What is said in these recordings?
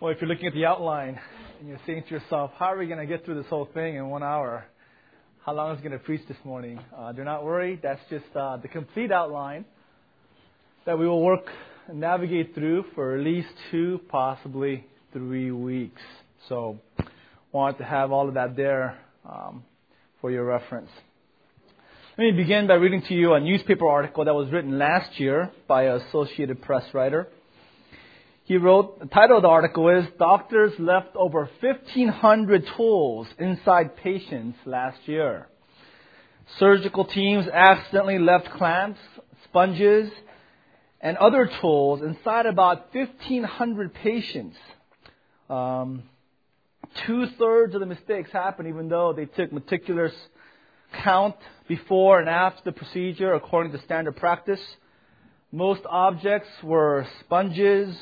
Well, if you're looking at the outline and you're saying to yourself, how are we going to get through this whole thing in one hour? How long is going to preach this morning? Uh, do not worry. That's just uh, the complete outline that we will work and navigate through for at least two, possibly three weeks. So, wanted to have all of that there um, for your reference. Let me begin by reading to you a newspaper article that was written last year by an Associated Press writer. He wrote, the title of the article is Doctors Left Over 1,500 Tools Inside Patients Last Year. Surgical teams accidentally left clamps, sponges, and other tools inside about 1,500 patients. Um, Two thirds of the mistakes happen even though they took meticulous count before and after the procedure according to standard practice. Most objects were sponges.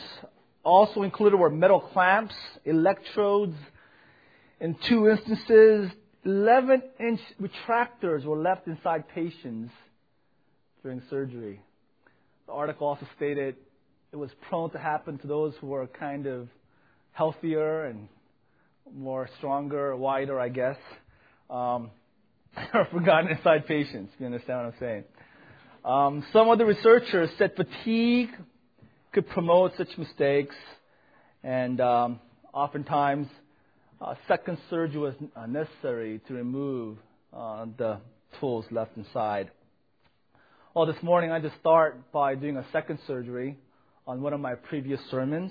Also included were metal clamps, electrodes. In two instances, 11 inch retractors were left inside patients during surgery. The article also stated it was prone to happen to those who were kind of healthier and more stronger, wider, I guess. Um, or forgotten inside patients, you understand what I'm saying. Um, some of the researchers said fatigue could promote such mistakes, and um, oftentimes uh, second surgery was necessary to remove uh, the tools left inside. Well, this morning I just start by doing a second surgery on one of my previous sermons.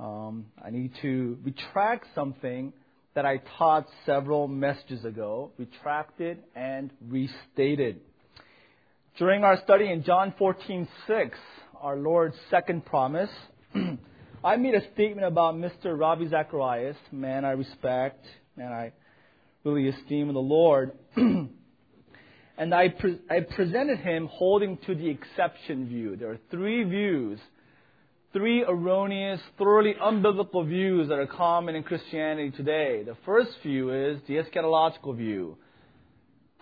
Um, I need to retract something that I taught several messages ago, retracted and restated. During our study in John 14:6, our Lord's second promise, I made a statement about Mr. Ravi Zacharias, man I respect, man I really esteem in the Lord. and I, pre- I presented him holding to the exception view. There are three views three erroneous, thoroughly unbiblical views that are common in Christianity today. The first view is the eschatological view,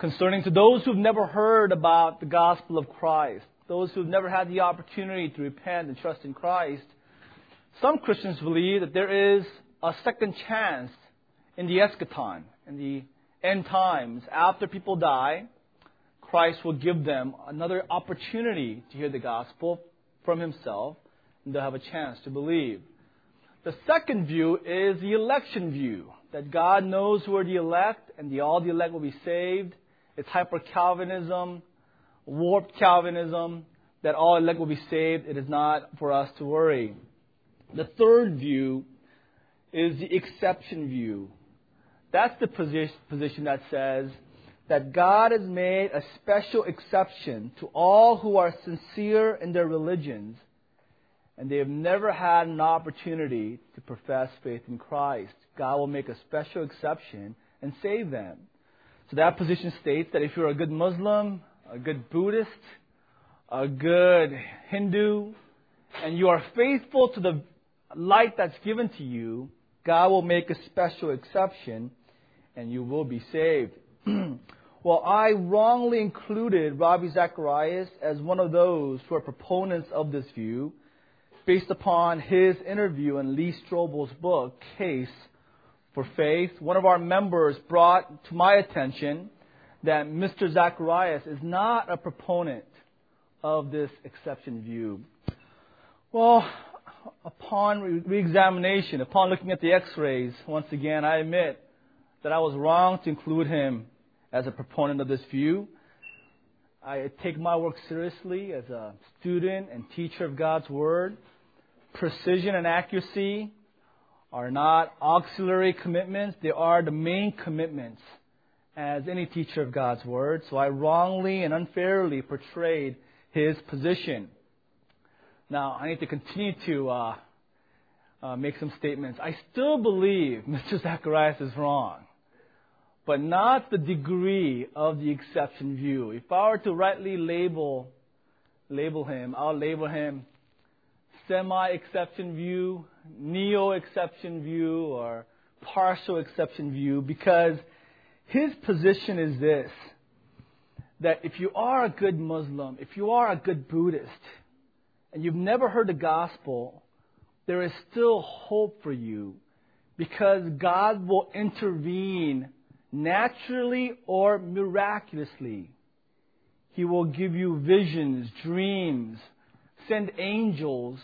concerning to those who've never heard about the gospel of Christ, those who've never had the opportunity to repent and trust in Christ. Some Christians believe that there is a second chance in the eschaton, in the end times, after people die. Christ will give them another opportunity to hear the gospel from himself and they'll have a chance to believe. The second view is the election view, that God knows who are the elect and the, all the elect will be saved. It's hyper Calvinism, warped Calvinism, that all elect will be saved. It is not for us to worry. The third view is the exception view. That's the position that says that God has made a special exception to all who are sincere in their religions and they have never had an opportunity to profess faith in Christ, God will make a special exception and save them. So that position states that if you're a good Muslim, a good Buddhist, a good Hindu, and you are faithful to the light that's given to you, God will make a special exception and you will be saved. well, I wrongly included Ravi Zacharias as one of those who are proponents of this view based upon his interview in Lee Strobel's book, Case for Faith. One of our members brought to my attention that Mr. Zacharias is not a proponent of this exception view. Well, upon re-examination, upon looking at the x-rays, once again, I admit that I was wrong to include him as a proponent of this view. I take my work seriously as a student and teacher of God's Word. Precision and accuracy are not auxiliary commitments, they are the main commitments as any teacher of God's Word. So I wrongly and unfairly portrayed his position. Now, I need to continue to uh, uh, make some statements. I still believe Mr. Zacharias is wrong but not the degree of the exception view. If I were to rightly label label him, I'll label him semi exception view, neo exception view, or partial exception view because his position is this that if you are a good Muslim, if you are a good Buddhist, and you've never heard the gospel, there is still hope for you because God will intervene naturally or miraculously. He will give you visions, dreams, send angels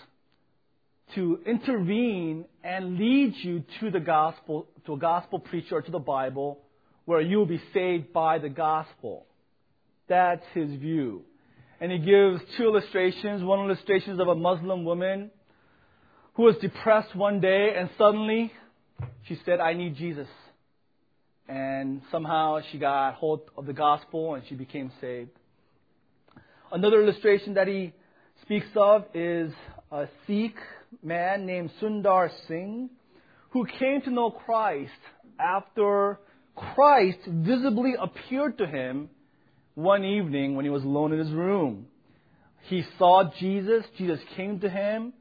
to intervene and lead you to the gospel, to a gospel preacher or to the Bible where you will be saved by the gospel. That's his view. And he gives two illustrations. One illustration is of a Muslim woman who was depressed one day and suddenly she said, I need Jesus. And somehow she got hold of the gospel and she became saved. Another illustration that he speaks of is a Sikh man named Sundar Singh who came to know Christ after Christ visibly appeared to him one evening when he was alone in his room. He saw Jesus, Jesus came to him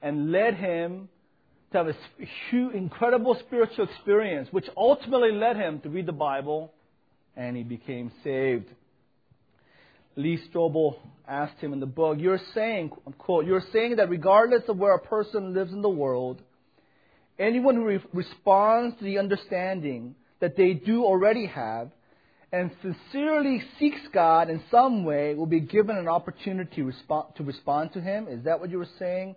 and led him to have a huge, incredible spiritual experience, which ultimately led him to read the Bible, and he became saved. Lee Strobel asked him in the book, You're saying, quote, you're saying that regardless of where a person lives in the world, anyone who re- responds to the understanding that they do already have and sincerely seeks God in some way will be given an opportunity to respond to Him? Is that what you were saying?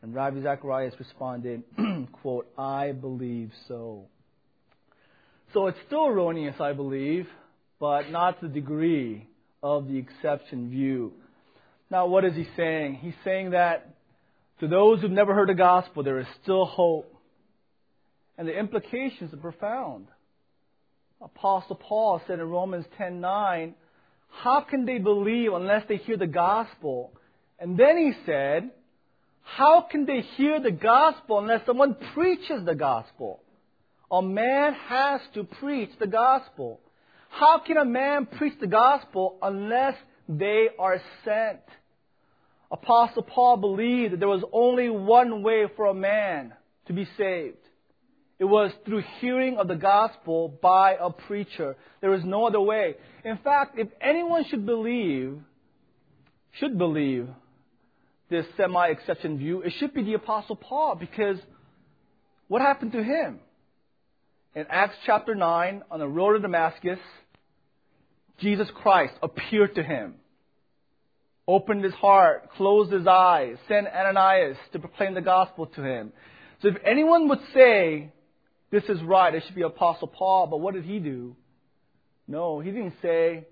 And Ravi Zacharias responded, quote, I believe so. So it's still erroneous, I believe, but not to the degree of the exception view. Now, what is he saying? He's saying that to those who've never heard the gospel, there is still hope. And the implications are profound. Apostle Paul said in Romans 10:9, "How can they believe unless they hear the gospel?" And then he said, "How can they hear the gospel unless someone preaches the gospel?" A man has to preach the gospel. How can a man preach the gospel unless they are sent? Apostle Paul believed that there was only one way for a man to be saved. It was through hearing of the gospel by a preacher. There is no other way. In fact, if anyone should believe, should believe this semi-exception view, it should be the apostle Paul because what happened to him? In Acts chapter 9, on the road to Damascus, Jesus Christ appeared to him, opened his heart, closed his eyes, sent Ananias to proclaim the gospel to him. So if anyone would say this is right. It should be Apostle Paul. But what did he do? No, he didn't say,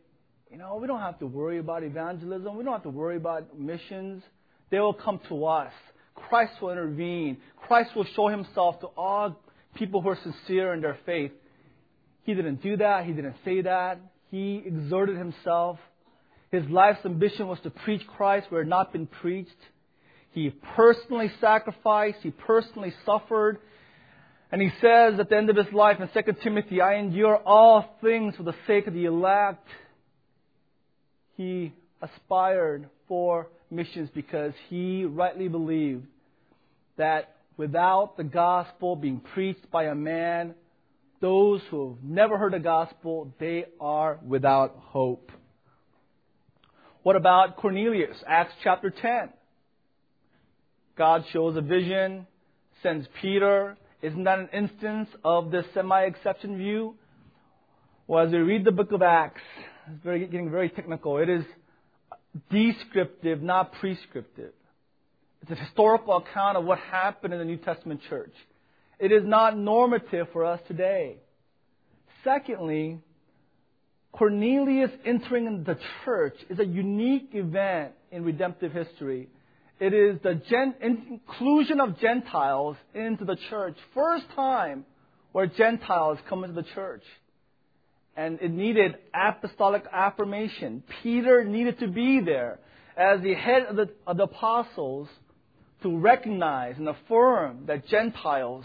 you know, we don't have to worry about evangelism. We don't have to worry about missions. They will come to us. Christ will intervene. Christ will show himself to all people who are sincere in their faith. He didn't do that. He didn't say that. He exerted himself. His life's ambition was to preach Christ where it had not been preached. He personally sacrificed. He personally suffered. And he says at the end of his life in 2 Timothy, I endure all things for the sake of the elect. He aspired for missions because he rightly believed that without the gospel being preached by a man, those who have never heard the gospel, they are without hope. What about Cornelius? Acts chapter 10. God shows a vision, sends Peter, isn't that an instance of the semi-exception view? Well, as we read the book of Acts, it's very, getting very technical. It is descriptive, not prescriptive. It's a historical account of what happened in the New Testament church. It is not normative for us today. Secondly, Cornelius entering the church is a unique event in redemptive history. It is the gen- inclusion of Gentiles into the church. First time where Gentiles come into the church. And it needed apostolic affirmation. Peter needed to be there as the head of the, of the apostles to recognize and affirm that Gentiles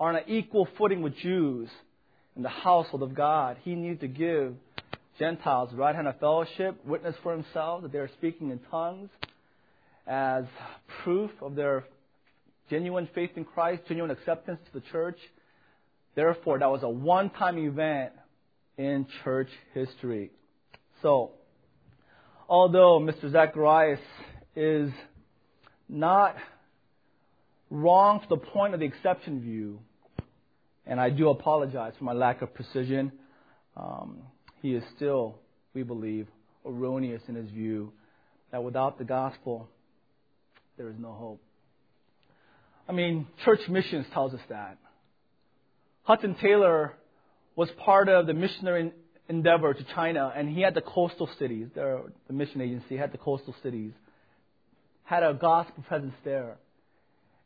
are on an equal footing with Jews in the household of God. He needed to give Gentiles right hand of fellowship, witness for himself that they are speaking in tongues as proof of their genuine faith in Christ, genuine acceptance to the church. Therefore, that was a one time event in church history. So, although Mr. Zacharias is not wrong to the point of the exception view, and I do apologize for my lack of precision, um, he is still, we believe, erroneous in his view that without the gospel, there is no hope. I mean, church missions tells us that. Hudson Taylor was part of the missionary endeavor to China, and he had the coastal cities. the mission agency had the coastal cities, had a gospel presence there.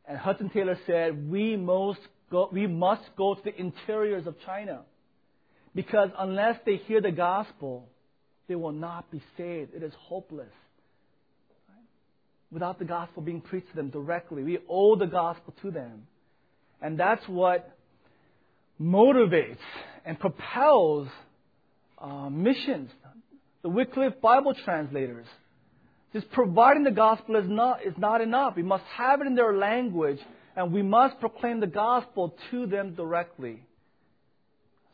And Hudson Taylor said, we, most go, we must go to the interiors of China. Because unless they hear the gospel, they will not be saved. It is hopeless. Without the gospel being preached to them directly, we owe the gospel to them. And that's what motivates and propels uh, missions. The Wycliffe Bible translators. Just providing the gospel is not, is not enough. We must have it in their language, and we must proclaim the gospel to them directly.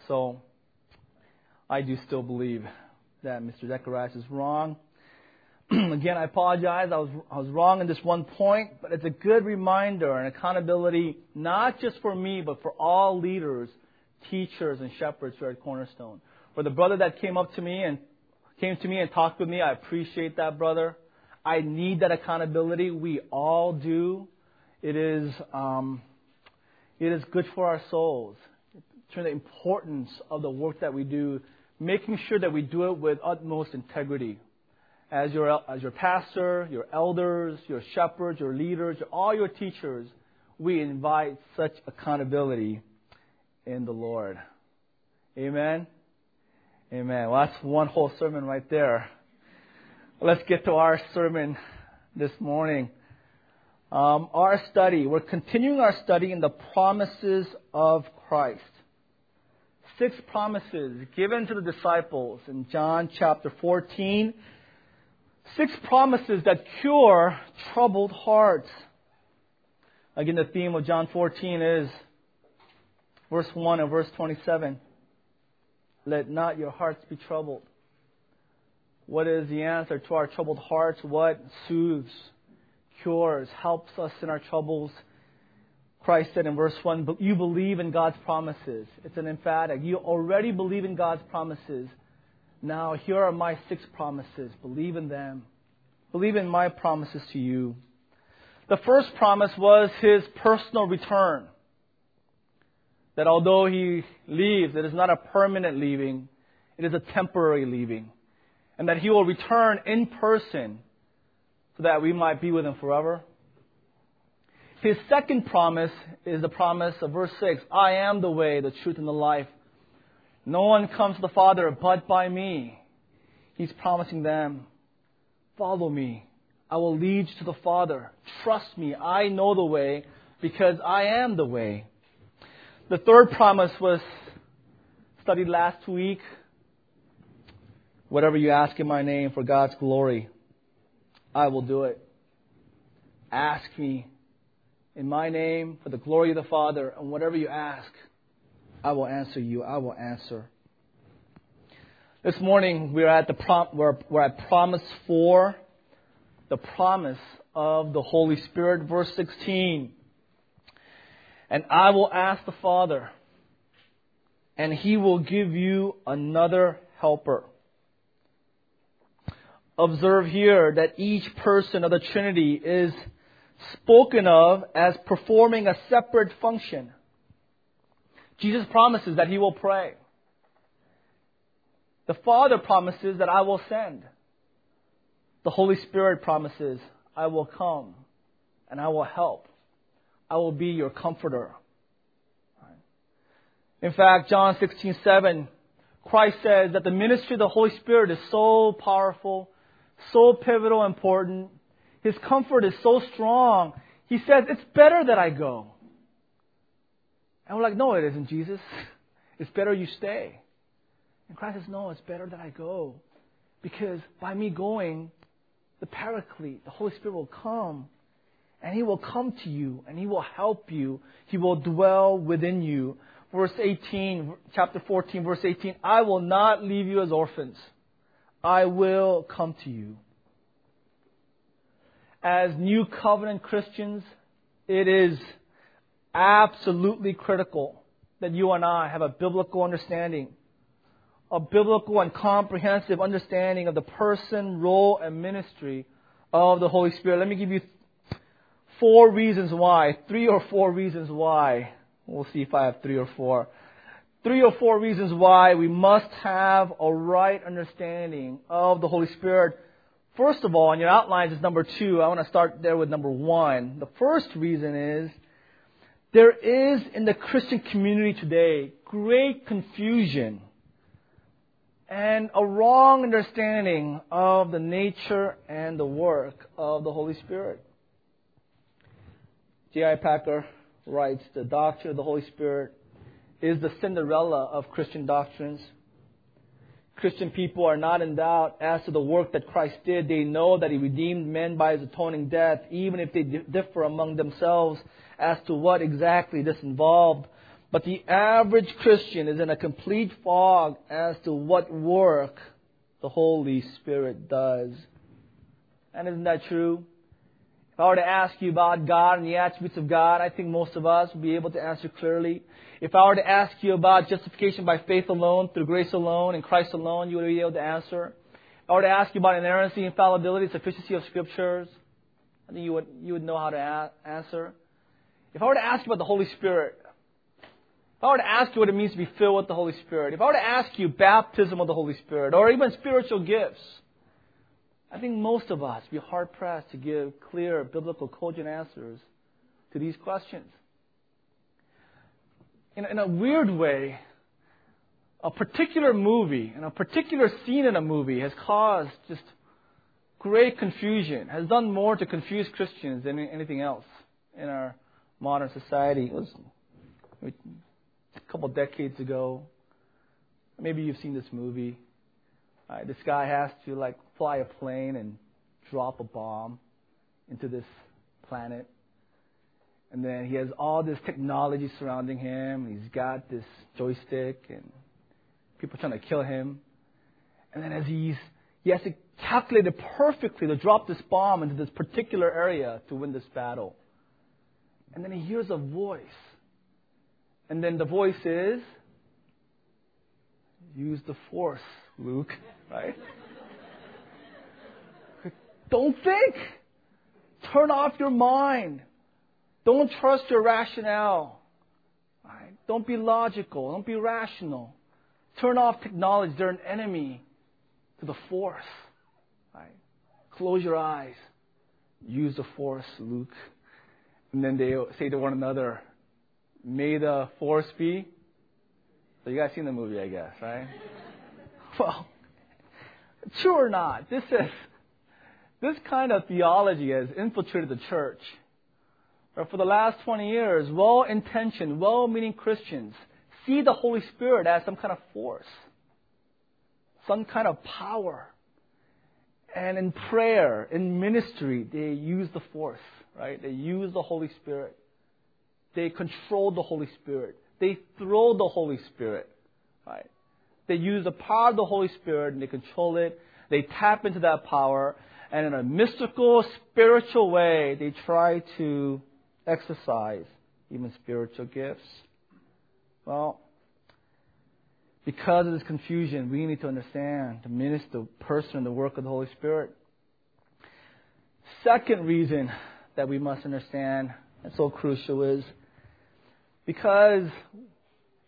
So, I do still believe that Mr. Zacharias is wrong. Again, I apologize. I was, I was wrong in this one point, but it's a good reminder and accountability, not just for me, but for all leaders, teachers, and shepherds here at Cornerstone. For the brother that came up to me and came to me and talked with me, I appreciate that brother. I need that accountability. We all do. It is, um, it is good for our souls. To the importance of the work that we do, making sure that we do it with utmost integrity. As your, as your pastor, your elders, your shepherds, your leaders, all your teachers, we invite such accountability in the Lord. Amen. Amen. Well, that's one whole sermon right there. Let's get to our sermon this morning. Um, our study, we're continuing our study in the promises of Christ. Six promises given to the disciples in John chapter 14. Six promises that cure troubled hearts. Again, the theme of John 14 is verse 1 and verse 27. Let not your hearts be troubled. What is the answer to our troubled hearts? What soothes, cures, helps us in our troubles? Christ said in verse 1, You believe in God's promises. It's an emphatic. You already believe in God's promises. Now, here are my six promises. Believe in them. Believe in my promises to you. The first promise was his personal return. That although he leaves, it is not a permanent leaving, it is a temporary leaving and that he will return in person so that we might be with him forever. His second promise is the promise of verse 6 I am the way, the truth, and the life. No one comes to the Father but by me. He's promising them, Follow me. I will lead you to the Father. Trust me. I know the way because I am the way. The third promise was studied last week Whatever you ask in my name for God's glory, I will do it. Ask me in my name for the glory of the Father, and whatever you ask, I will answer you. I will answer. This morning we're at the prom- we're, we're at promise four, the promise of the Holy Spirit, verse 16. And I will ask the Father, and he will give you another helper observe here that each person of the Trinity is spoken of as performing a separate function. Jesus promises that he will pray. The Father promises that I will send. The Holy Spirit promises, I will come and I will help. I will be your comforter. In fact, John 16:7, Christ says that the ministry of the Holy Spirit is so powerful so pivotal, important. His comfort is so strong. He says, It's better that I go. And we're like, No, it isn't, Jesus. It's better you stay. And Christ says, No, it's better that I go. Because by me going, the Paraclete, the Holy Spirit will come. And He will come to you and He will help you. He will dwell within you. Verse 18, chapter 14, verse 18 I will not leave you as orphans. I will come to you. As new covenant Christians, it is absolutely critical that you and I have a biblical understanding, a biblical and comprehensive understanding of the person, role, and ministry of the Holy Spirit. Let me give you four reasons why, three or four reasons why. We'll see if I have three or four. Three or four reasons why we must have a right understanding of the Holy Spirit. First of all, in your outlines is number two. I want to start there with number one. The first reason is there is in the Christian community today great confusion and a wrong understanding of the nature and the work of the Holy Spirit. J.I. Packer writes, The doctrine of the Holy Spirit is the Cinderella of Christian doctrines. Christian people are not in doubt as to the work that Christ did. They know that He redeemed men by His atoning death, even if they differ among themselves as to what exactly this involved. But the average Christian is in a complete fog as to what work the Holy Spirit does. And isn't that true? If I were to ask you about God and the attributes of God, I think most of us would be able to answer clearly. If I were to ask you about justification by faith alone, through grace alone, in Christ alone, you would be able to answer. If I were to ask you about inerrancy, infallibility, sufficiency of scriptures, I think you would, you would know how to a- answer. If I were to ask you about the Holy Spirit, if I were to ask you what it means to be filled with the Holy Spirit, if I were to ask you baptism of the Holy Spirit, or even spiritual gifts, I think most of us would be hard pressed to give clear, biblical, cogent answers to these questions. In, in a weird way, a particular movie and a particular scene in a movie has caused just great confusion, has done more to confuse Christians than anything else in our modern society. It was a couple decades ago. Maybe you've seen this movie. Uh, this guy has to like fly a plane and drop a bomb into this planet. And then he has all this technology surrounding him. He's got this joystick and people trying to kill him. And then as he's, he has to calculate it perfectly to drop this bomb into this particular area to win this battle. And then he hears a voice. And then the voice is, use the force, Luke, right? Don't think. Turn off your mind. Don't trust your rationale. Right? Don't be logical. Don't be rational. Turn off technology. They're an enemy to the force. Right? Close your eyes. Use the force, Luke. And then they say to one another, May the force be. So you guys seen the movie, I guess, right? well, true or not, this is this kind of theology has infiltrated the church. For the last 20 years, well-intentioned, well-meaning Christians see the Holy Spirit as some kind of force, some kind of power. And in prayer, in ministry, they use the force right? They use the Holy Spirit. They control the Holy Spirit. They throw the Holy Spirit, right? They use the power of the Holy Spirit and they control it. They tap into that power, and in a mystical, spiritual way, they try to exercise even spiritual gifts. Well, because of this confusion, we need to understand the ministry, the person, the work of the Holy Spirit. Second reason that we must understand and so crucial is because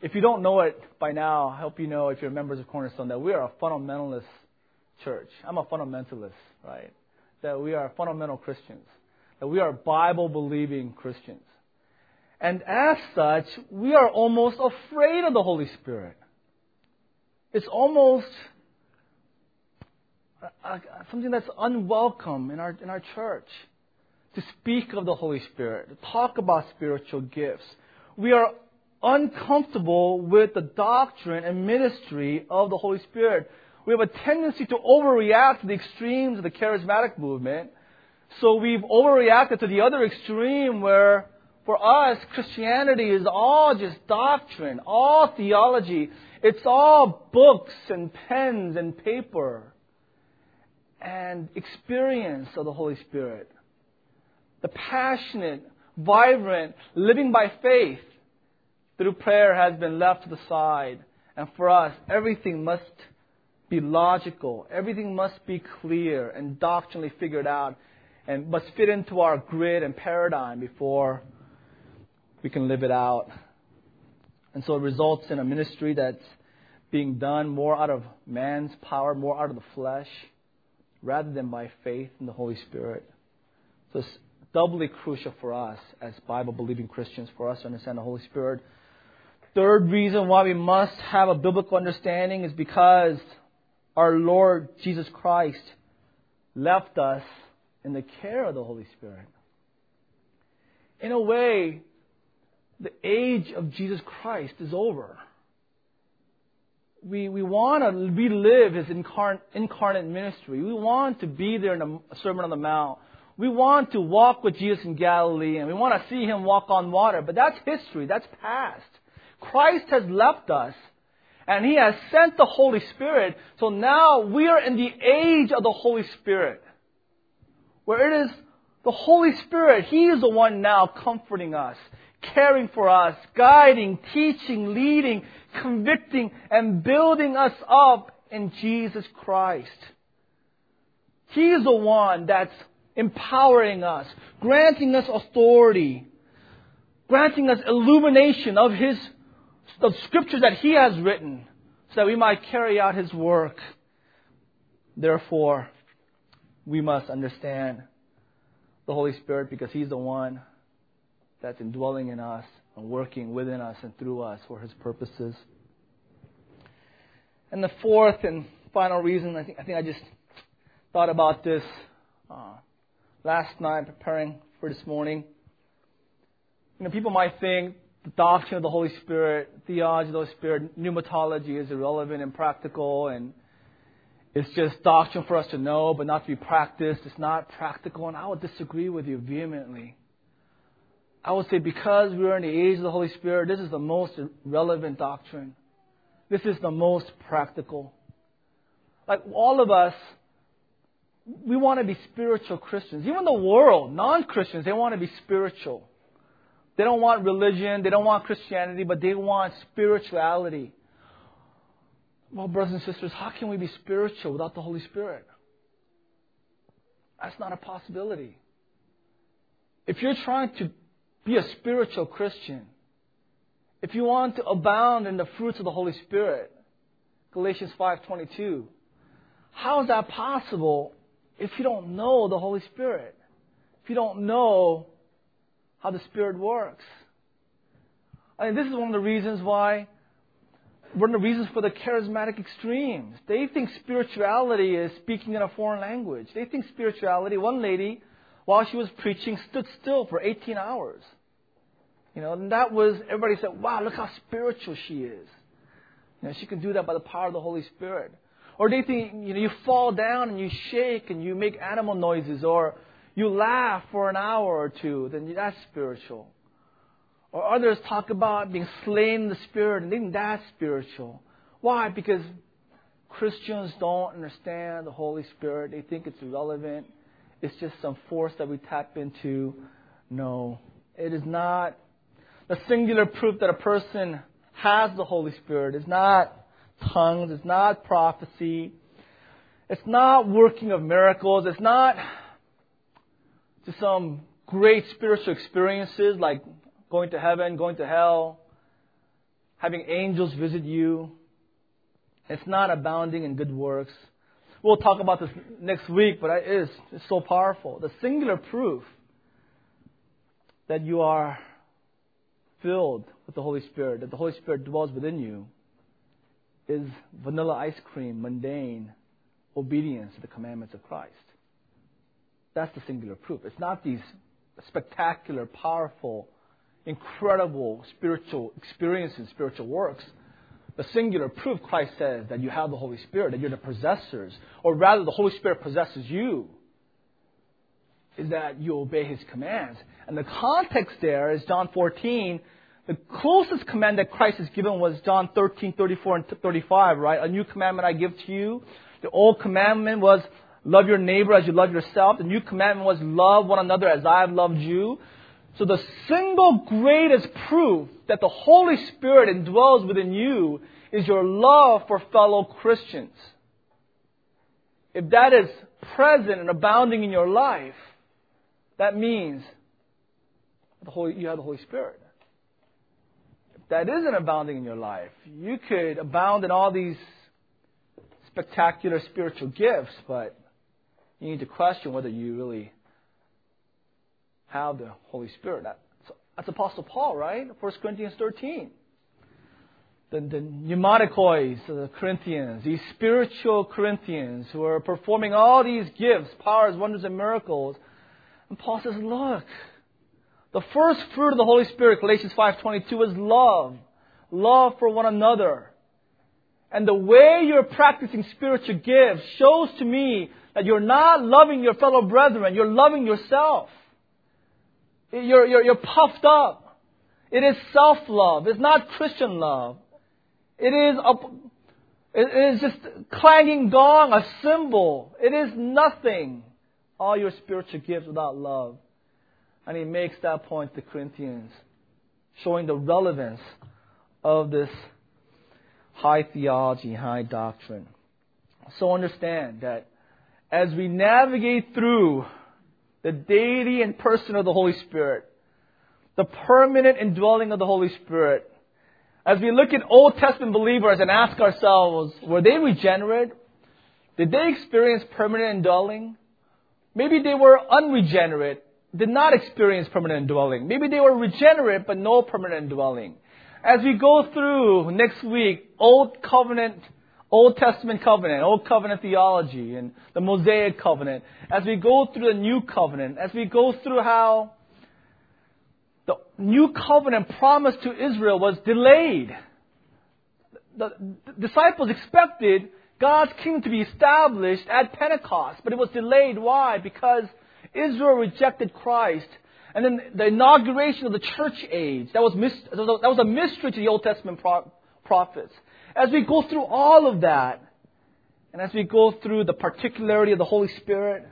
if you don't know it by now, I hope you know if you're members of Cornerstone that we are a fundamentalist church. I'm a fundamentalist, right? That we are fundamental Christians. That we are Bible believing Christians. And as such, we are almost afraid of the Holy Spirit. It's almost uh, uh, something that's unwelcome in our, in our church to speak of the Holy Spirit, to talk about spiritual gifts. We are uncomfortable with the doctrine and ministry of the Holy Spirit. We have a tendency to overreact to the extremes of the charismatic movement. So we've overreacted to the other extreme where for us, Christianity is all just doctrine, all theology. It's all books and pens and paper and experience of the Holy Spirit the passionate vibrant, living by faith through prayer has been left to the side. And for us, everything must be logical. Everything must be clear and doctrinally figured out and must fit into our grid and paradigm before we can live it out. And so it results in a ministry that's being done more out of man's power, more out of the flesh, rather than by faith in the Holy Spirit. So it's doubly crucial for us as Bible believing Christians for us to understand the Holy Spirit. Third reason why we must have a biblical understanding is because our Lord Jesus Christ left us in the care of the Holy Spirit. In a way, the age of Jesus Christ is over. We, we want to relive his incarnate, incarnate ministry. We want to be there in the Sermon on the Mount. We want to walk with Jesus in Galilee and we want to see him walk on water. But that's history. That's past. Christ has left us and he has sent the Holy Spirit. So now we are in the age of the Holy Spirit where it is the Holy Spirit. He is the one now comforting us, caring for us, guiding, teaching, leading, convicting, and building us up in Jesus Christ. He is the one that's empowering us, granting us authority, granting us illumination of His the scriptures that He has written so that we might carry out His work. Therefore, we must understand the Holy Spirit because He's the one that's indwelling in us and working within us and through us for His purposes. And the fourth and final reason, I think I, think I just thought about this uh, last night preparing for this morning. You know, people might think the doctrine of the Holy Spirit, theology of the Holy Spirit, pneumatology is irrelevant and practical, and it's just doctrine for us to know, but not to be practiced. It's not practical, and I would disagree with you vehemently. I would say because we're in the age of the Holy Spirit, this is the most relevant doctrine. This is the most practical. Like all of us, we want to be spiritual Christians. Even the world, non Christians, they want to be spiritual. They don't want religion, they don't want Christianity, but they want spirituality. Well, brothers and sisters, how can we be spiritual without the Holy Spirit? That's not a possibility. If you're trying to be a spiritual Christian, if you want to abound in the fruits of the Holy Spirit, Galatians 5:22, how is that possible if you don't know the Holy Spirit? If you don't know how the Spirit works. I mean, this is one of the reasons why, one of the reasons for the charismatic extremes. They think spirituality is speaking in a foreign language. They think spirituality, one lady, while she was preaching, stood still for 18 hours. You know, and that was, everybody said, wow, look how spiritual she is. You know, she can do that by the power of the Holy Spirit. Or they think, you know, you fall down and you shake and you make animal noises, or you laugh for an hour or two, then that's spiritual. Or others talk about being slain in the spirit and think that's spiritual. Why? Because Christians don't understand the Holy Spirit. They think it's irrelevant. It's just some force that we tap into. No, it is not. The singular proof that a person has the Holy Spirit is not tongues. It's not prophecy. It's not working of miracles. It's not just some great spiritual experiences like going to heaven, going to hell, having angels visit you. It's not abounding in good works. We'll talk about this next week, but it is it's so powerful. The singular proof that you are filled with the Holy Spirit, that the Holy Spirit dwells within you, is vanilla ice cream, mundane obedience to the commandments of Christ. That's the singular proof. It's not these spectacular, powerful, incredible spiritual experiences, spiritual works. The singular proof, Christ says, that you have the Holy Spirit, that you're the possessors, or rather, the Holy Spirit possesses you, is that you obey His commands. And the context there is John 14. The closest command that Christ has given was John 13, 34, and 35, right? A new commandment I give to you. The old commandment was Love your neighbor as you love yourself. The new commandment was love one another as I have loved you. So the single greatest proof that the Holy Spirit indwells within you is your love for fellow Christians. If that is present and abounding in your life, that means the Holy, you have the Holy Spirit. If that isn't abounding in your life, you could abound in all these spectacular spiritual gifts, but you need to question whether you really have the Holy Spirit. That's, that's Apostle Paul, right? 1 Corinthians 13. The, the pneumaticos the Corinthians, these spiritual Corinthians who are performing all these gifts, powers, wonders, and miracles. And Paul says, look, the first fruit of the Holy Spirit, Galatians 5.22, is love. Love for one another. And the way you're practicing spiritual gifts shows to me that you're not loving your fellow brethren, you're loving yourself. You're, you're, you're puffed up. It is self love. It's not Christian love. It is a, it is just clanging gong, a cymbal. It is nothing. All your spiritual gifts without love. And he makes that point to Corinthians, showing the relevance of this high theology, high doctrine. So understand that as we navigate through the deity and person of the Holy Spirit, the permanent indwelling of the Holy Spirit, as we look at Old Testament believers and ask ourselves, were they regenerate? Did they experience permanent indwelling? Maybe they were unregenerate, did not experience permanent indwelling. Maybe they were regenerate, but no permanent indwelling. As we go through next week, Old Covenant Old Testament covenant, Old Covenant theology, and the Mosaic covenant, as we go through the New Covenant, as we go through how the New Covenant promise to Israel was delayed. The disciples expected God's kingdom to be established at Pentecost, but it was delayed. Why? Because Israel rejected Christ. And then the inauguration of the church age, that was, that was a mystery to the Old Testament prophets. As we go through all of that, and as we go through the particularity of the Holy Spirit,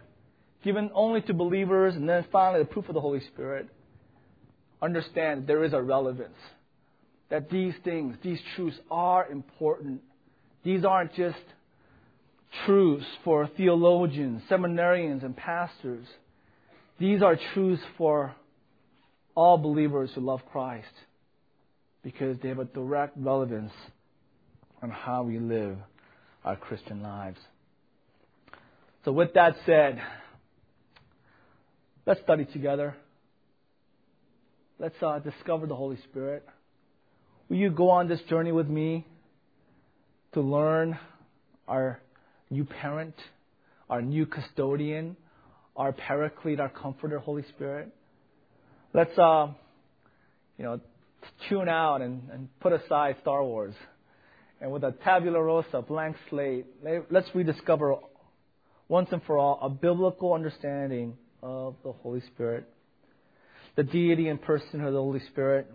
given only to believers, and then finally the proof of the Holy Spirit, understand there is a relevance. That these things, these truths are important. These aren't just truths for theologians, seminarians, and pastors. These are truths for all believers who love Christ because they have a direct relevance on how we live our Christian lives. So, with that said, let's study together. Let's uh, discover the Holy Spirit. Will you go on this journey with me to learn our new parent, our new custodian, our paraclete, our comforter, Holy Spirit? Let's, uh, you know, tune out and, and put aside Star Wars and with a tabula rasa, blank slate, let's rediscover once and for all a biblical understanding of the Holy Spirit, the deity and person of the Holy Spirit.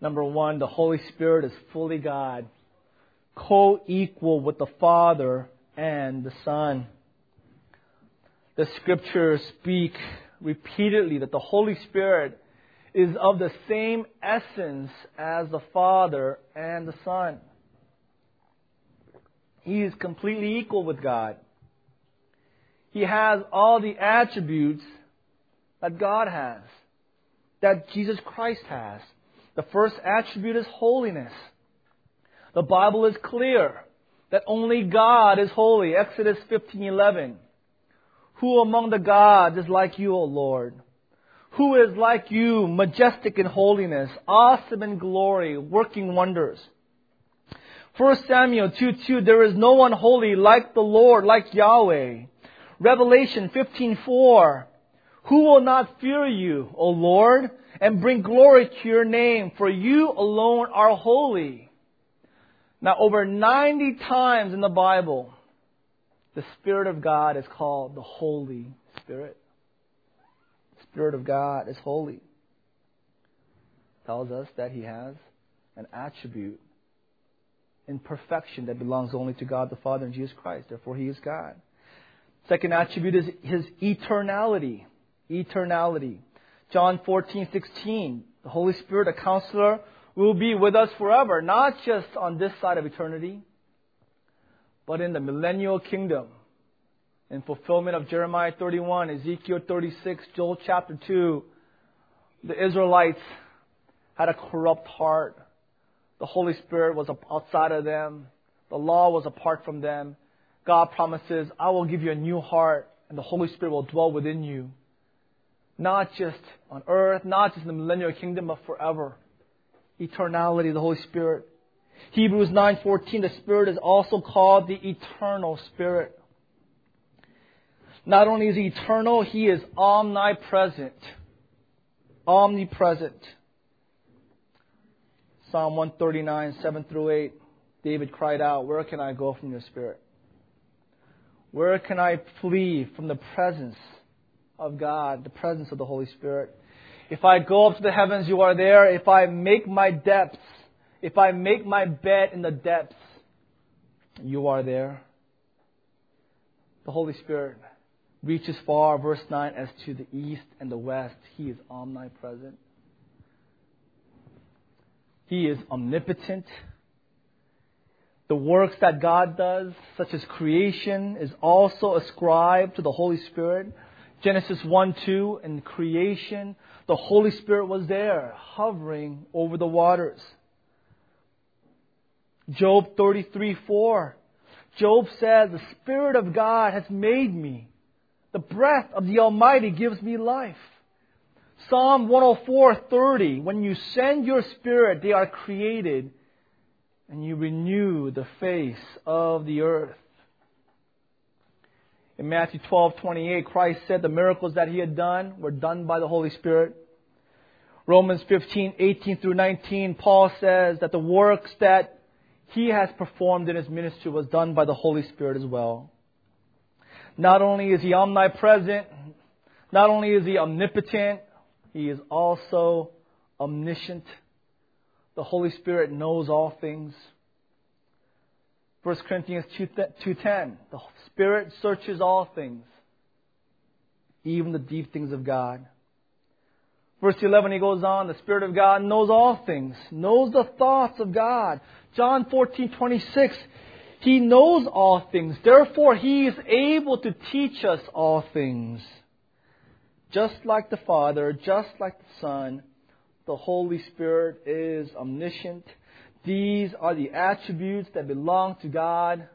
Number one, the Holy Spirit is fully God, co equal with the Father and the Son. The scriptures speak repeatedly that the Holy Spirit is of the same essence as the Father and the Son. He is completely equal with God. He has all the attributes that God has, that Jesus Christ has. The first attribute is holiness. The Bible is clear that only God is holy. Exodus 15:11. Who among the gods is like you, O Lord? Who is like you, majestic in holiness, awesome in glory, working wonders? 1 Samuel 2 2, there is no one holy like the Lord, like Yahweh. Revelation 15:4, who will not fear you, O Lord, and bring glory to your name, for you alone are holy. Now, over 90 times in the Bible, the Spirit of God is called the Holy Spirit. The Spirit of God is holy. Tells us that He has an attribute in perfection that belongs only to God the Father and Jesus Christ. Therefore, He is God. Second attribute is His eternality. Eternality. John 14, 16. The Holy Spirit, a counselor, will be with us forever, not just on this side of eternity, but in the millennial kingdom. In fulfillment of Jeremiah 31, Ezekiel 36, Joel chapter 2, the Israelites had a corrupt heart. The Holy Spirit was outside of them. The law was apart from them. God promises, I will give you a new heart, and the Holy Spirit will dwell within you. Not just on earth, not just in the millennial kingdom, but forever. Eternality, the Holy Spirit. Hebrews 9:14 the Spirit is also called the eternal Spirit. Not only is he eternal, he is omnipresent. Omnipresent. Psalm 139, 7 through 8, David cried out, Where can I go from your spirit? Where can I flee from the presence of God, the presence of the Holy Spirit? If I go up to the heavens, you are there. If I make my depths, if I make my bed in the depths, you are there. The Holy Spirit reaches far, verse 9, as to the east and the west. He is omnipresent. He is omnipotent. The works that God does, such as creation, is also ascribed to the Holy Spirit. Genesis 1 2, in creation, the Holy Spirit was there, hovering over the waters. Job 33 4. Job says, The Spirit of God has made me. The breath of the Almighty gives me life. Psalm 104:30 When you send your spirit they are created and you renew the face of the earth. In Matthew 12:28 Christ said the miracles that he had done were done by the Holy Spirit. Romans 15:18 through 19 Paul says that the works that he has performed in his ministry was done by the Holy Spirit as well. Not only is he omnipresent, not only is he omnipotent, he is also omniscient. The Holy Spirit knows all things. 1 Corinthians 2.10, the Spirit searches all things, even the deep things of God. Verse 11, he goes on, the Spirit of God knows all things, knows the thoughts of God. John 14.26, he knows all things. Therefore, he is able to teach us all things. Just like the Father, just like the Son, the Holy Spirit is omniscient. These are the attributes that belong to God,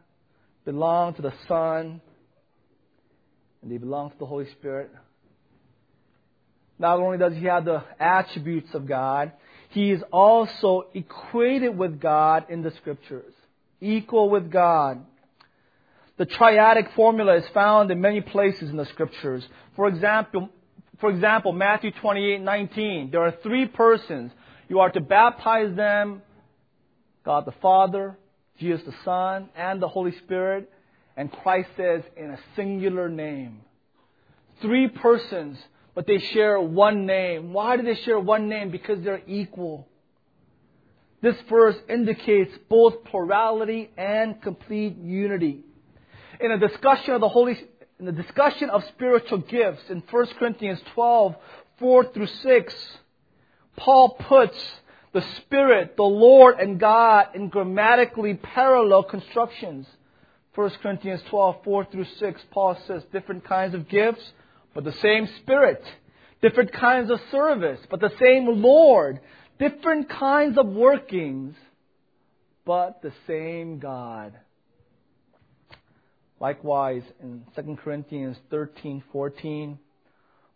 belong to the Son, and they belong to the Holy Spirit. Not only does he have the attributes of God, he is also equated with God in the Scriptures, equal with God. The triadic formula is found in many places in the Scriptures. For example, for example, Matthew 28, 19. There are three persons. You are to baptize them, God the Father, Jesus the Son, and the Holy Spirit. And Christ says in a singular name. Three persons, but they share one name. Why do they share one name? Because they're equal. This verse indicates both plurality and complete unity. In a discussion of the Holy in the discussion of spiritual gifts in 1 Corinthians 12, 4 through 6, Paul puts the Spirit, the Lord, and God in grammatically parallel constructions. 1 Corinthians 12, 4 through 6, Paul says different kinds of gifts, but the same Spirit. Different kinds of service, but the same Lord. Different kinds of workings, but the same God. Likewise, in 2 Corinthians 13, 14,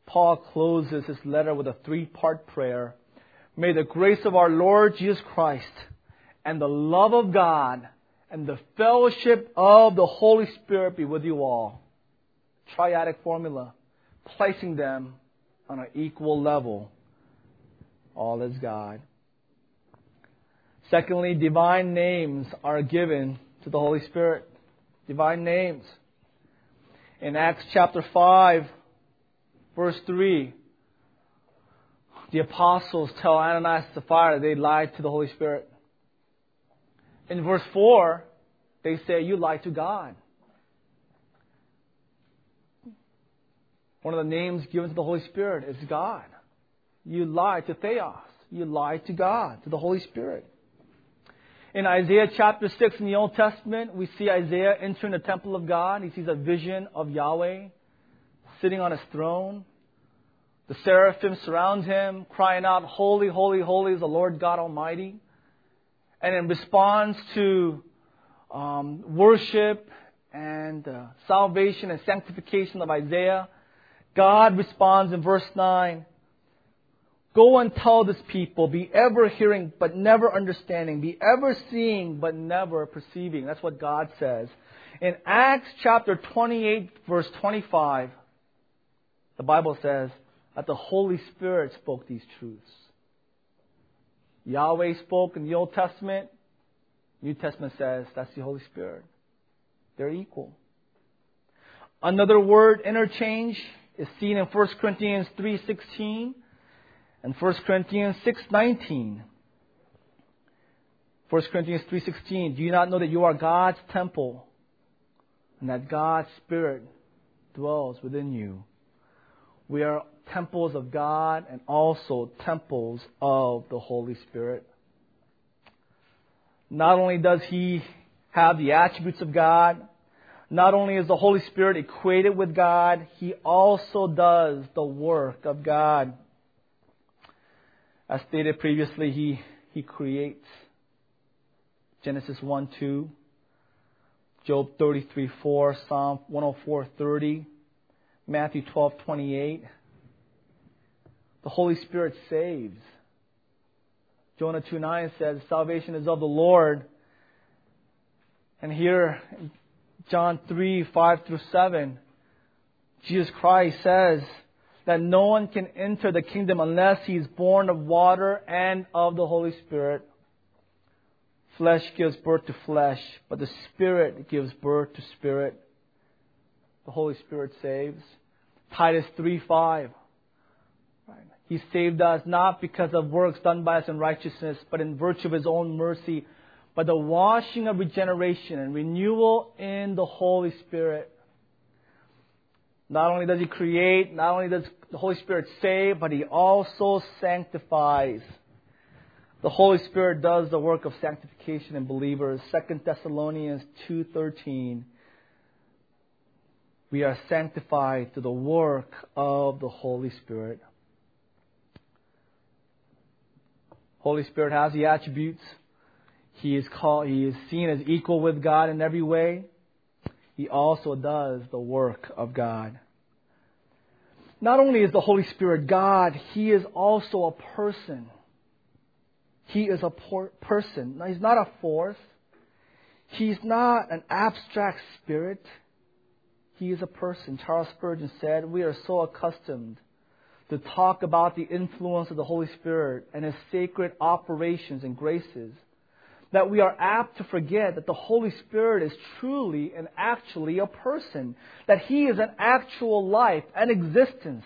Paul closes his letter with a three-part prayer. May the grace of our Lord Jesus Christ and the love of God and the fellowship of the Holy Spirit be with you all. Triadic formula, placing them on an equal level. All is God. Secondly, divine names are given to the Holy Spirit divine names. In Acts chapter 5, verse 3, the apostles tell Ananias and Sapphira they lied to the Holy Spirit. In verse 4, they say, You lied to God. One of the names given to the Holy Spirit is God. You lie to Theos. You lie to God, to the Holy Spirit. In Isaiah chapter 6 in the Old Testament, we see Isaiah entering the temple of God. He sees a vision of Yahweh sitting on his throne. The seraphim surround him, crying out, Holy, holy, holy is the Lord God Almighty. And in response to um, worship and uh, salvation and sanctification of Isaiah, God responds in verse 9 Go and tell this people, be ever hearing but never understanding, be ever seeing but never perceiving. That's what God says. In Acts chapter 28, verse 25, the Bible says that the Holy Spirit spoke these truths. Yahweh spoke in the Old Testament. New Testament says that's the Holy Spirit. They're equal. Another word interchange is seen in 1 Corinthians 3:16 and 1 Corinthians 6:19. 1 Corinthians 3:16, do you not know that you are God's temple and that God's spirit dwells within you? We are temples of God and also temples of the Holy Spirit. Not only does he have the attributes of God, not only is the Holy Spirit equated with God, he also does the work of God. As stated previously, he, he creates. Genesis 1 2, Job 33 4, Psalm 104 30, Matthew 12 28. The Holy Spirit saves. Jonah 2 9 says, Salvation is of the Lord. And here, John 3 5 through 7, Jesus Christ says, that no one can enter the kingdom unless he is born of water and of the Holy Spirit. Flesh gives birth to flesh, but the Spirit gives birth to spirit. The Holy Spirit saves. Titus 3 5. He saved us not because of works done by us in righteousness, but in virtue of His own mercy, by the washing of regeneration and renewal in the Holy Spirit. Not only does He create, not only does the Holy Spirit save, but He also sanctifies. The Holy Spirit does the work of sanctification in believers. 2 Thessalonians 2.13 We are sanctified through the work of the Holy Spirit. Holy Spirit has the attributes. He is called, he is seen as equal with God in every way. He also does the work of God. Not only is the Holy Spirit God, He is also a person. He is a person. Now, He's not a force. He's not an abstract spirit. He is a person. Charles Spurgeon said, We are so accustomed to talk about the influence of the Holy Spirit and His sacred operations and graces that we are apt to forget that the Holy Spirit is truly and actually a person, that He is an actual life an existence.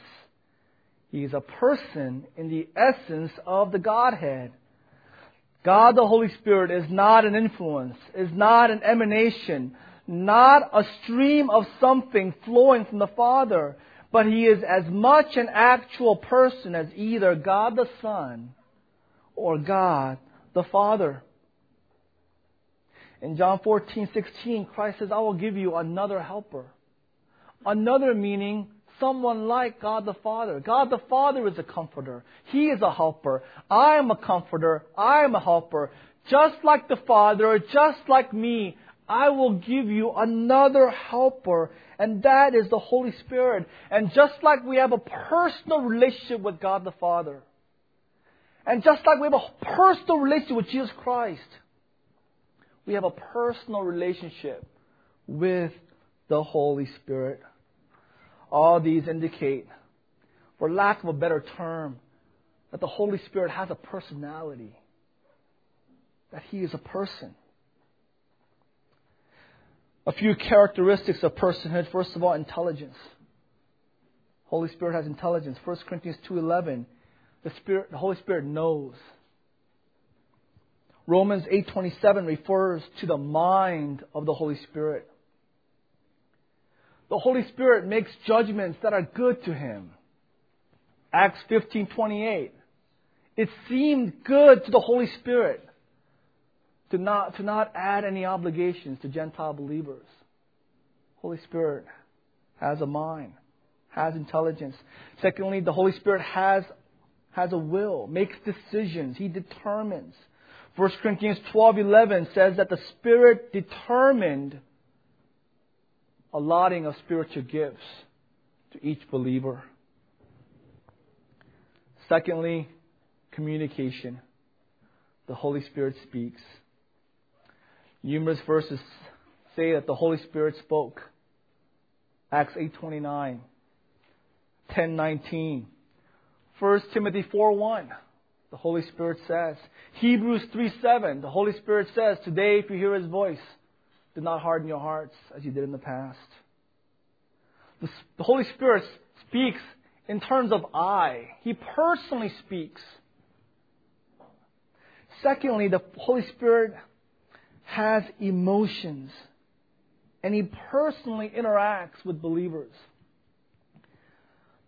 He is a person in the essence of the Godhead. God the Holy Spirit is not an influence, is not an emanation, not a stream of something flowing from the Father, but He is as much an actual person as either God the Son or God the Father. In John 14, 16, Christ says, I will give you another helper. Another meaning, someone like God the Father. God the Father is a comforter. He is a helper. I am a comforter. I am a helper. Just like the Father, just like me, I will give you another helper, and that is the Holy Spirit. And just like we have a personal relationship with God the Father, and just like we have a personal relationship with Jesus Christ, we have a personal relationship with the Holy Spirit. All these indicate, for lack of a better term, that the Holy Spirit has a personality, that He is a person. A few characteristics of personhood. First of all, intelligence. Holy Spirit has intelligence. 1 Corinthians 2.11, the, Spirit, the Holy Spirit knows. Romans 8:27 refers to the mind of the Holy Spirit. The Holy Spirit makes judgments that are good to him. Acts 15:28. It seemed good to the Holy Spirit to not, to not add any obligations to Gentile believers. Holy Spirit has a mind, has intelligence. Secondly, the Holy Spirit has, has a will, makes decisions, He determines. 1 Corinthians 12:11 says that the Spirit determined allotting of spiritual gifts to each believer. Secondly, communication. The Holy Spirit speaks. Numerous verses say that the Holy Spirit spoke. Acts 8:29, 10:19, 1 Timothy 4:1. The Holy Spirit says. Hebrews 3:7. The Holy Spirit says, "Today if you hear his voice, do not harden your hearts as you did in the past." The, the Holy Spirit speaks in terms of I. He personally speaks. Secondly, the Holy Spirit has emotions and he personally interacts with believers.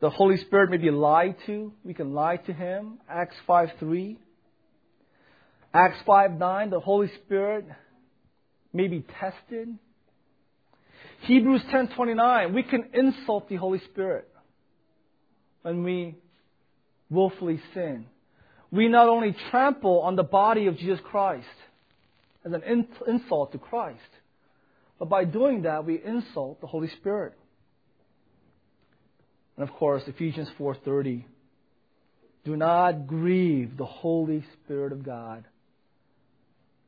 The Holy Spirit may be lied to. We can lie to him. Acts 5 3. Acts 5 9, the Holy Spirit may be tested. Hebrews 10:29, we can insult the Holy Spirit when we willfully sin. We not only trample on the body of Jesus Christ as an insult to Christ, but by doing that we insult the Holy Spirit. And of course, Ephesians 4:30, do not grieve the Holy Spirit of God.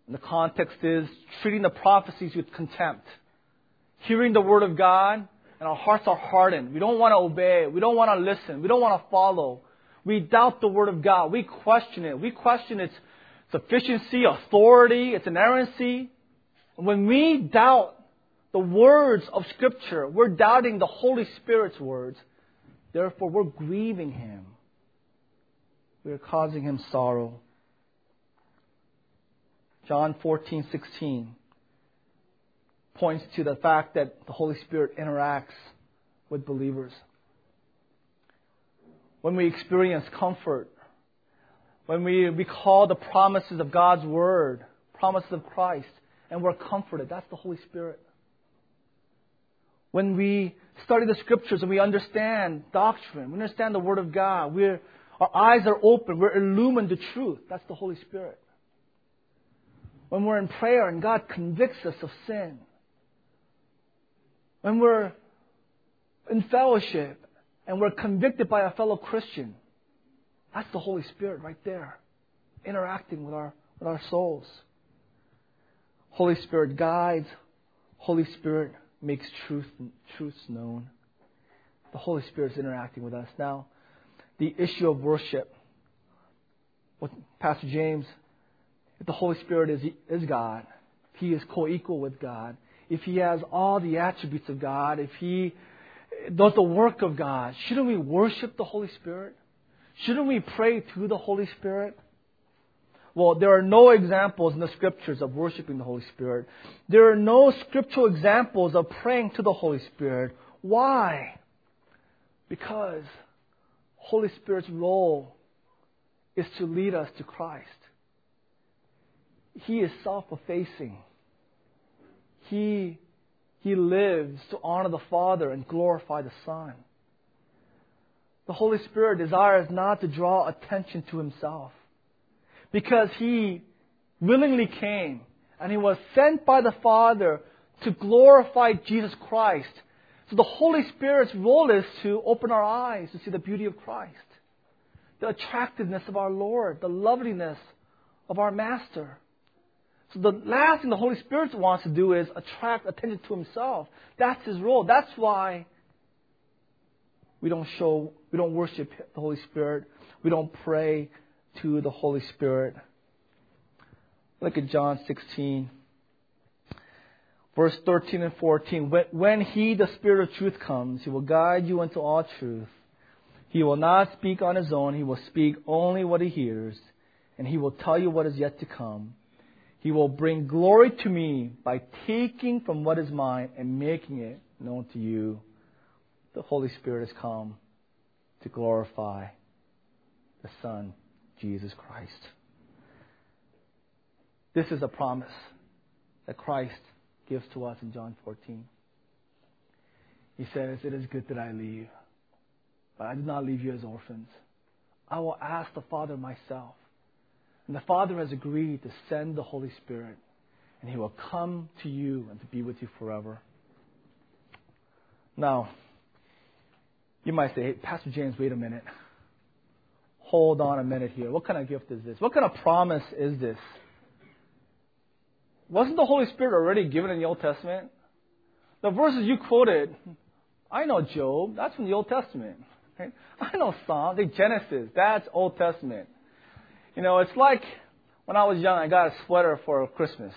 And the context is treating the prophecies with contempt hearing the Word of God, and our hearts are hardened. We don't want to obey. We don't want to listen. We don't want to follow. We doubt the Word of God. We question it. We question its sufficiency, authority, its inerrancy. And When we doubt the words of Scripture, we're doubting the Holy Spirit's words. Therefore, we're grieving Him. We are causing Him sorrow. John 14, 16 points to the fact that the Holy Spirit interacts with believers. When we experience comfort, when we recall the promises of God's Word, promises of Christ, and we're comforted, that's the Holy Spirit. When we study the Scriptures and we understand doctrine, we understand the Word of God, we're, our eyes are open, we're illumined to truth, that's the Holy Spirit. When we're in prayer and God convicts us of sin, when we're in fellowship and we're convicted by a fellow Christian, that's the Holy Spirit right there, interacting with our, with our souls. Holy Spirit guides. Holy Spirit makes truth, truths known. The Holy Spirit is interacting with us. Now, the issue of worship. With Pastor James, if the Holy Spirit is, is God, if He is co equal with God, if he has all the attributes of God, if he does the work of God, shouldn't we worship the Holy Spirit? Shouldn't we pray to the Holy Spirit? Well, there are no examples in the scriptures of worshiping the Holy Spirit. There are no scriptural examples of praying to the Holy Spirit. Why? Because Holy Spirit's role is to lead us to Christ. He is self-effacing. He, he lives to honor the Father and glorify the Son. The Holy Spirit desires not to draw attention to himself because he willingly came and he was sent by the Father to glorify Jesus Christ. So the Holy Spirit's role is to open our eyes to see the beauty of Christ, the attractiveness of our Lord, the loveliness of our Master. So the last thing the Holy Spirit wants to do is attract attention to himself. That's his role. That's why we don't show, we don't worship the Holy Spirit. We don't pray to the Holy Spirit. Look at John 16, verse 13 and 14. When, he, the Spirit of truth, comes, he will guide you into all truth. He will not speak on his own. He will speak only what he hears, and he will tell you what is yet to come. He will bring glory to me by taking from what is mine and making it known to you. The Holy Spirit has come to glorify the Son, Jesus Christ. This is a promise that Christ gives to us in John 14. He says, It is good that I leave, but I do not leave you as orphans. I will ask the Father myself. And the Father has agreed to send the Holy Spirit, and He will come to you and to be with you forever. Now, you might say, hey, Pastor James, wait a minute. Hold on a minute here. What kind of gift is this? What kind of promise is this? Wasn't the Holy Spirit already given in the Old Testament? The verses you quoted, I know Job, that's from the Old Testament. Right? I know Psalm, the Genesis, that's Old Testament. You know, it's like when I was young, I got a sweater for Christmas.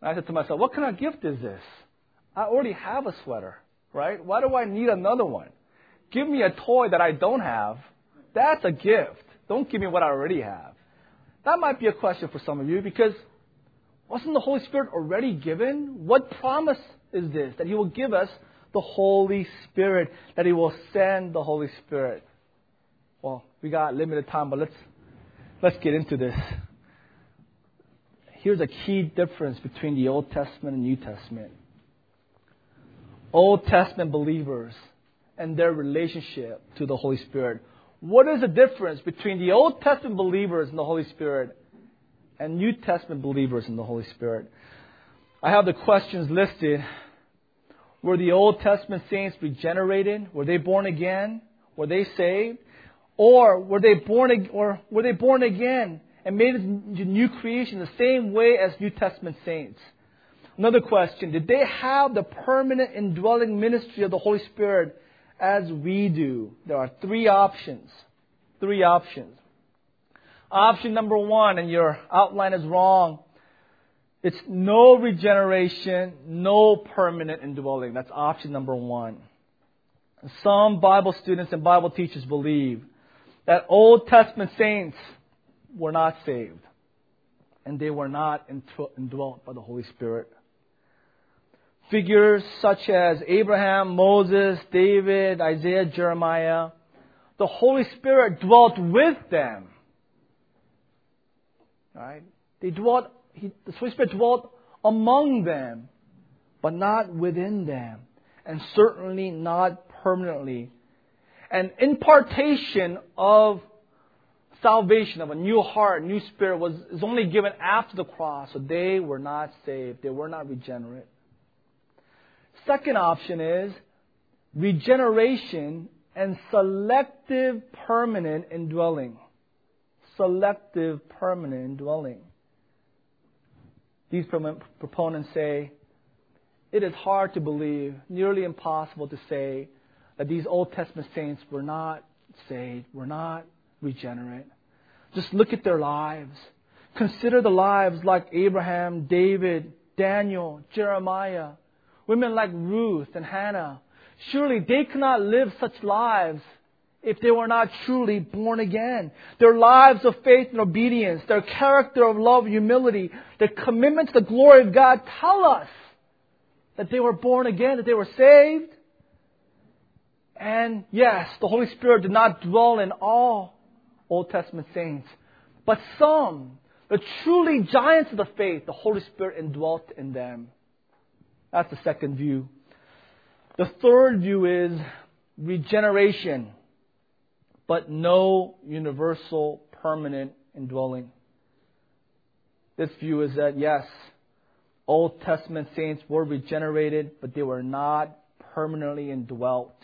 And I said to myself, what kind of gift is this? I already have a sweater, right? Why do I need another one? Give me a toy that I don't have. That's a gift. Don't give me what I already have. That might be a question for some of you because wasn't the Holy Spirit already given? What promise is this? That He will give us the Holy Spirit, that He will send the Holy Spirit. Well, we got limited time, but let's let's get into this. Here's a key difference between the Old Testament and New Testament. Old Testament believers and their relationship to the Holy Spirit. What is the difference between the Old Testament believers in the Holy Spirit and New Testament believers in the Holy Spirit? I have the questions listed. Were the Old Testament saints regenerated? Were they born again? Were they saved? Or were they born or were they born again and made into new creation the same way as New Testament saints? Another question, did they have the permanent indwelling ministry of the Holy Spirit as we do. There are three options. Three options. Option number one, and your outline is wrong. It's no regeneration, no permanent indwelling. That's option number one. Some Bible students and Bible teachers believe that Old Testament saints were not saved and they were not indwelt by the Holy Spirit. Figures such as Abraham, Moses, David, Isaiah, Jeremiah, the Holy Spirit dwelt with them. Right? They dwelt, he, the Holy Spirit dwelt among them, but not within them, and certainly not permanently. An impartation of salvation, of a new heart, new spirit, was is only given after the cross, so they were not saved. They were not regenerate. Second option is regeneration and selective permanent indwelling. Selective permanent indwelling. These proponents say it is hard to believe, nearly impossible to say, that these Old Testament saints were not saved, were not regenerate. Just look at their lives. Consider the lives like Abraham, David, Daniel, Jeremiah, Women like Ruth and Hannah, surely they could not live such lives if they were not truly born again. Their lives of faith and obedience, their character of love humility, their commitment to the glory of God tell us that they were born again, that they were saved. And yes, the Holy Spirit did not dwell in all Old Testament saints, but some, the truly giants of the faith, the Holy Spirit indwelt in them. That's the second view. The third view is regeneration, but no universal permanent indwelling. This view is that yes, Old Testament saints were regenerated, but they were not permanently indwelt.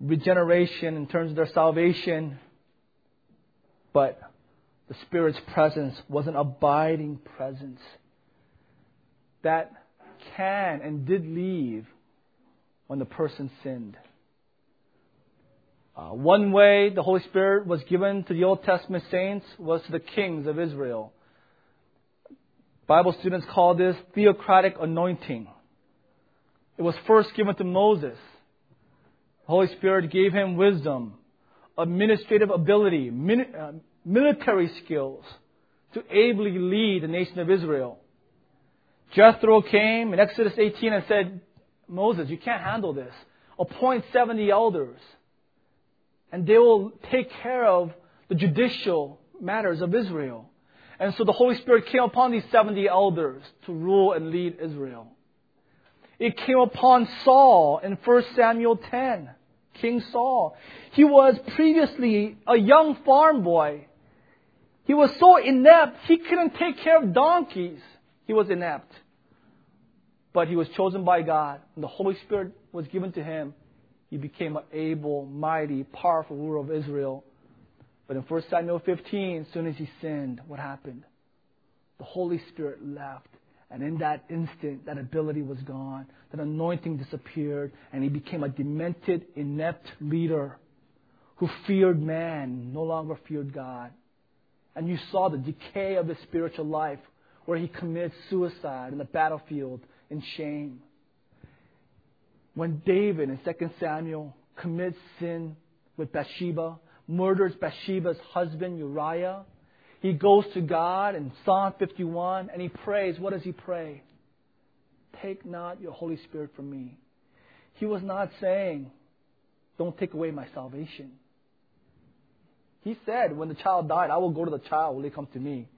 Regeneration in terms of their salvation, but the Spirit's presence was an abiding presence. That can and did leave when the person sinned. Uh, one way the Holy Spirit was given to the Old Testament saints was to the kings of Israel. Bible students call this theocratic anointing. It was first given to Moses. The Holy Spirit gave him wisdom, administrative ability, uh, military skills to ably lead the nation of Israel. Jethro came in Exodus 18 and said, Moses, you can't handle this. Appoint 70 elders. and they will take care of the judicial matters of Israel. And so the Holy Spirit came upon these 70 elders to rule and lead Israel. It came upon Saul in 1 Samuel 10, King Saul. He was previously a young farm boy. He was so inept, he couldn't take care of donkeys. He was inept. But he was chosen by God, and the Holy Spirit was given to him. He became an able, mighty, powerful ruler of Israel. But in 1 Samuel 15, as soon as he sinned, what happened? The Holy Spirit left. And in that instant, that ability was gone. That anointing disappeared. And he became a demented, inept leader who feared man, no longer feared God. And you saw the decay of his spiritual life where he committed suicide in the battlefield in shame. When David in 2 Samuel commits sin with Bathsheba, murders Bathsheba's husband Uriah. He goes to God in Psalm 51 and he prays. What does he pray? Take not your Holy Spirit from me. He was not saying, Don't take away my salvation. He said, When the child died, I will go to the child. Will he come to me?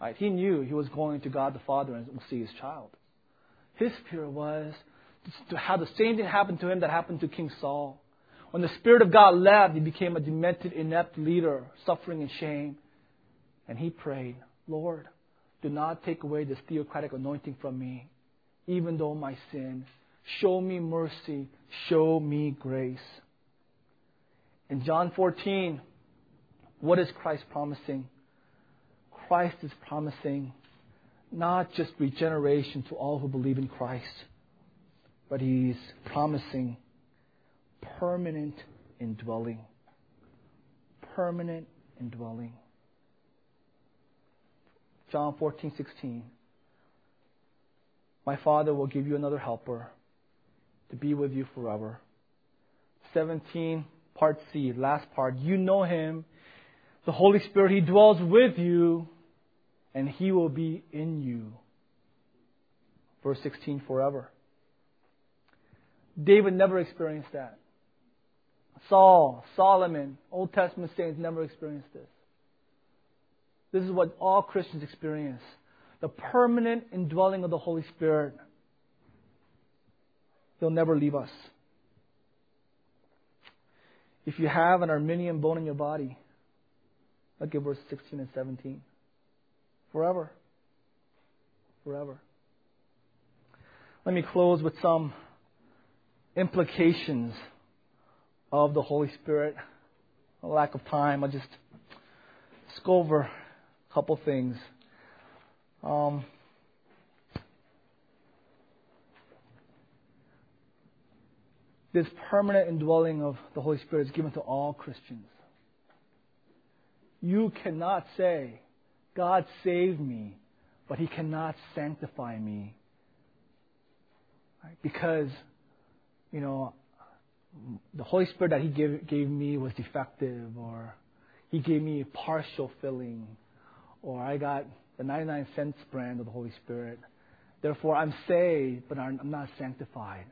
Right? He knew he was going to God the Father and will see his child. His fear was to have the same thing happen to him that happened to King Saul. When the Spirit of God left, he became a demented, inept leader, suffering in shame. And he prayed, Lord, do not take away this theocratic anointing from me, even though my sin. Show me mercy. Show me grace. In John 14, what is Christ promising? Christ is promising not just regeneration to all who believe in Christ, but he's promising permanent indwelling. Permanent indwelling. John 14, 16. My Father will give you another helper to be with you forever. 17, part C, last part. You know him. The Holy Spirit, He dwells with you, and He will be in you. Verse 16, forever. David never experienced that. Saul, Solomon, Old Testament saints never experienced this. This is what all Christians experience the permanent indwelling of the Holy Spirit. He'll never leave us. If you have an Arminian bone in your body, look at verse 16 and 17. Forever. Forever. Let me close with some implications of the Holy Spirit. A lack of time, I'll just, go over a couple things. Um, this permanent indwelling of the Holy Spirit is given to all Christians. You cannot say, God saved me, but He cannot sanctify me. Right? Because, you know, the Holy Spirit that He gave, gave me was defective, or He gave me a partial filling, or I got the 99 cents brand of the Holy Spirit. Therefore, I'm saved, but I'm not sanctified.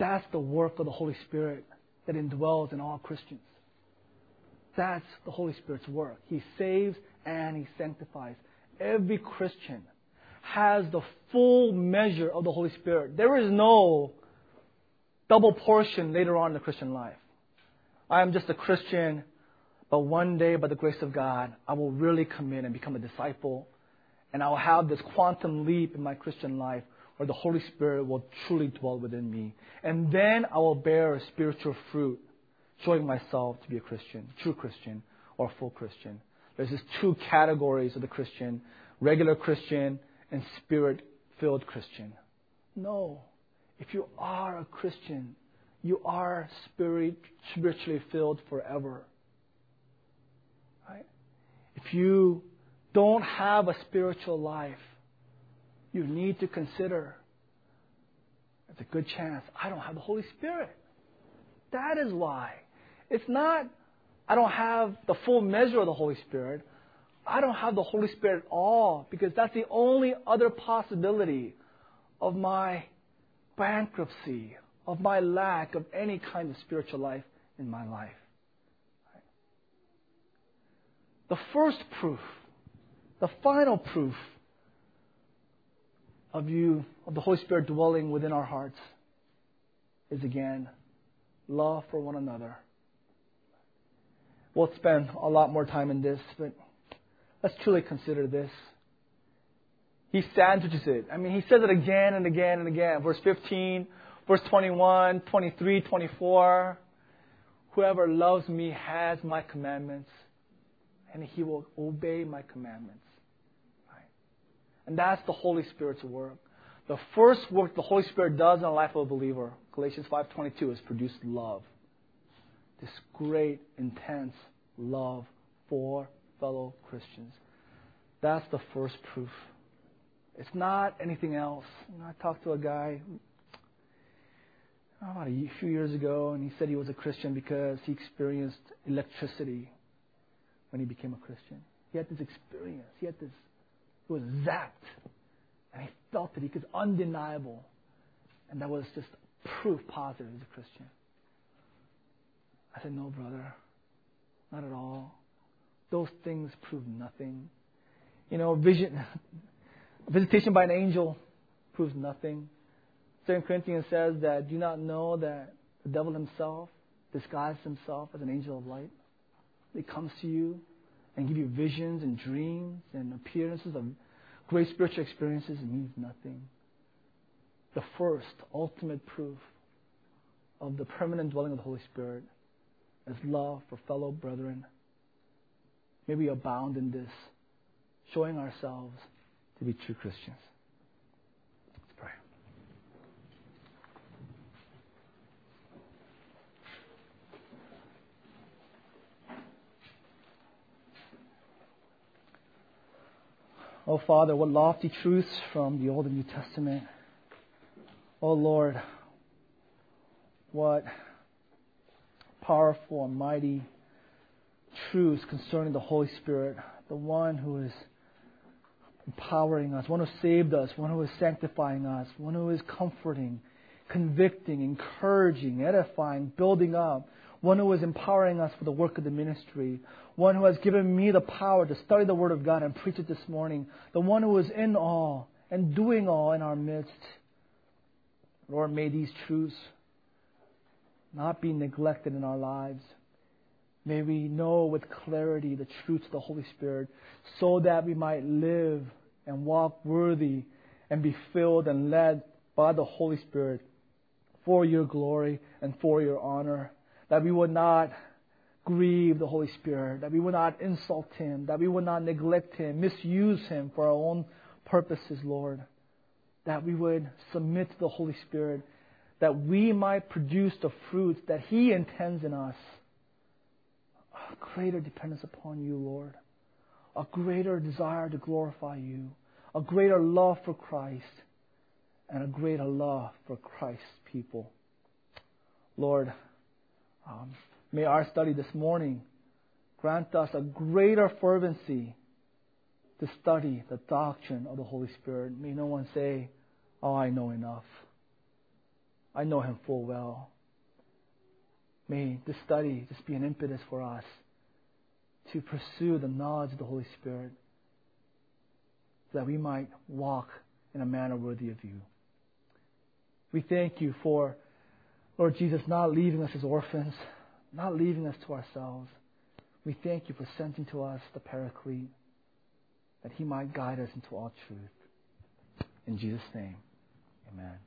That's the work of the Holy Spirit that indwells in all Christians. That's the Holy Spirit's work. He saves and He sanctifies. Every Christian has the full measure of the Holy Spirit. There is no double portion later on in the Christian life. I am just a Christian, but one day, by the grace of God, I will really come in and become a disciple, and I will have this quantum leap in my Christian life where the Holy Spirit will truly dwell within me. And then I will bear a spiritual fruit, showing myself to be a Christian, true Christian, or full Christian. There's these two categories of the Christian regular Christian and spirit filled Christian. No. If you are a Christian, you are spirit, spiritually filled forever. Right? If you don't have a spiritual life, you need to consider it's a good chance I don't have the Holy Spirit. That is why. It's not I don't have the full measure of the Holy Spirit. I don't have the Holy Spirit at all because that's the only other possibility of my bankruptcy, of my lack of any kind of spiritual life in my life. The first proof, the final proof of you, of the Holy Spirit dwelling within our hearts, is again love for one another. We'll spend a lot more time in this, but let's truly consider this. He sandwiches it. I mean, he says it again and again and again. Verse 15, verse 21, 23, 24. Whoever loves me has my commandments, and he will obey my commandments. Right? And that's the Holy Spirit's work. The first work the Holy Spirit does in the life of a believer, Galatians 5:22, is produce love. This great, intense love for fellow Christians. That's the first proof. It's not anything else. You know, I talked to a guy oh, about a few years ago, and he said he was a Christian because he experienced electricity when he became a Christian. He had this experience. He had this, he was zapped. And he felt it. He was undeniable. And that was just proof positive he's a Christian. I said, No, brother. Not at all. Those things prove nothing. You know, vision, visitation by an angel proves nothing. Second Corinthians says that do not know that the devil himself disguises himself as an angel of light? He comes to you and give you visions and dreams and appearances of great spiritual experiences. It means nothing. The first, ultimate proof of the permanent dwelling of the Holy Spirit is love for fellow brethren. May we abound in this, showing ourselves to be true Christians. Let's pray. Oh, Father, what lofty truths from the Old and New Testament. Oh, Lord, what powerful and mighty truths concerning the Holy Spirit, the one who is empowering us, one who saved us, one who is sanctifying us, one who is comforting, convicting, encouraging, edifying, building up, one who is empowering us for the work of the ministry, one who has given me the power to study the Word of God and preach it this morning, the one who is in all and doing all in our midst. Lord, may these truths not be neglected in our lives. May we know with clarity the truths of the Holy Spirit so that we might live and walk worthy and be filled and led by the Holy Spirit for your glory and for your honor that we would not grieve the Holy Spirit, that we would not insult Him, that we would not neglect Him, misuse Him for our own purposes, Lord. That we would submit to the Holy Spirit, that we might produce the fruits that He intends in us. A greater dependence upon you, Lord. A greater desire to glorify you. A greater love for Christ. And a greater love for Christ's people. Lord, um, may our study this morning grant us a greater fervency to study the doctrine of the Holy Spirit. May no one say, Oh, I know enough. I know Him full well. May this study just be an impetus for us to pursue the knowledge of the Holy Spirit so that we might walk in a manner worthy of you. We thank you for Lord Jesus, not leaving us as orphans, not leaving us to ourselves. We thank you for sending to us the Paraclete, that he might guide us into all truth. In Jesus' name, amen.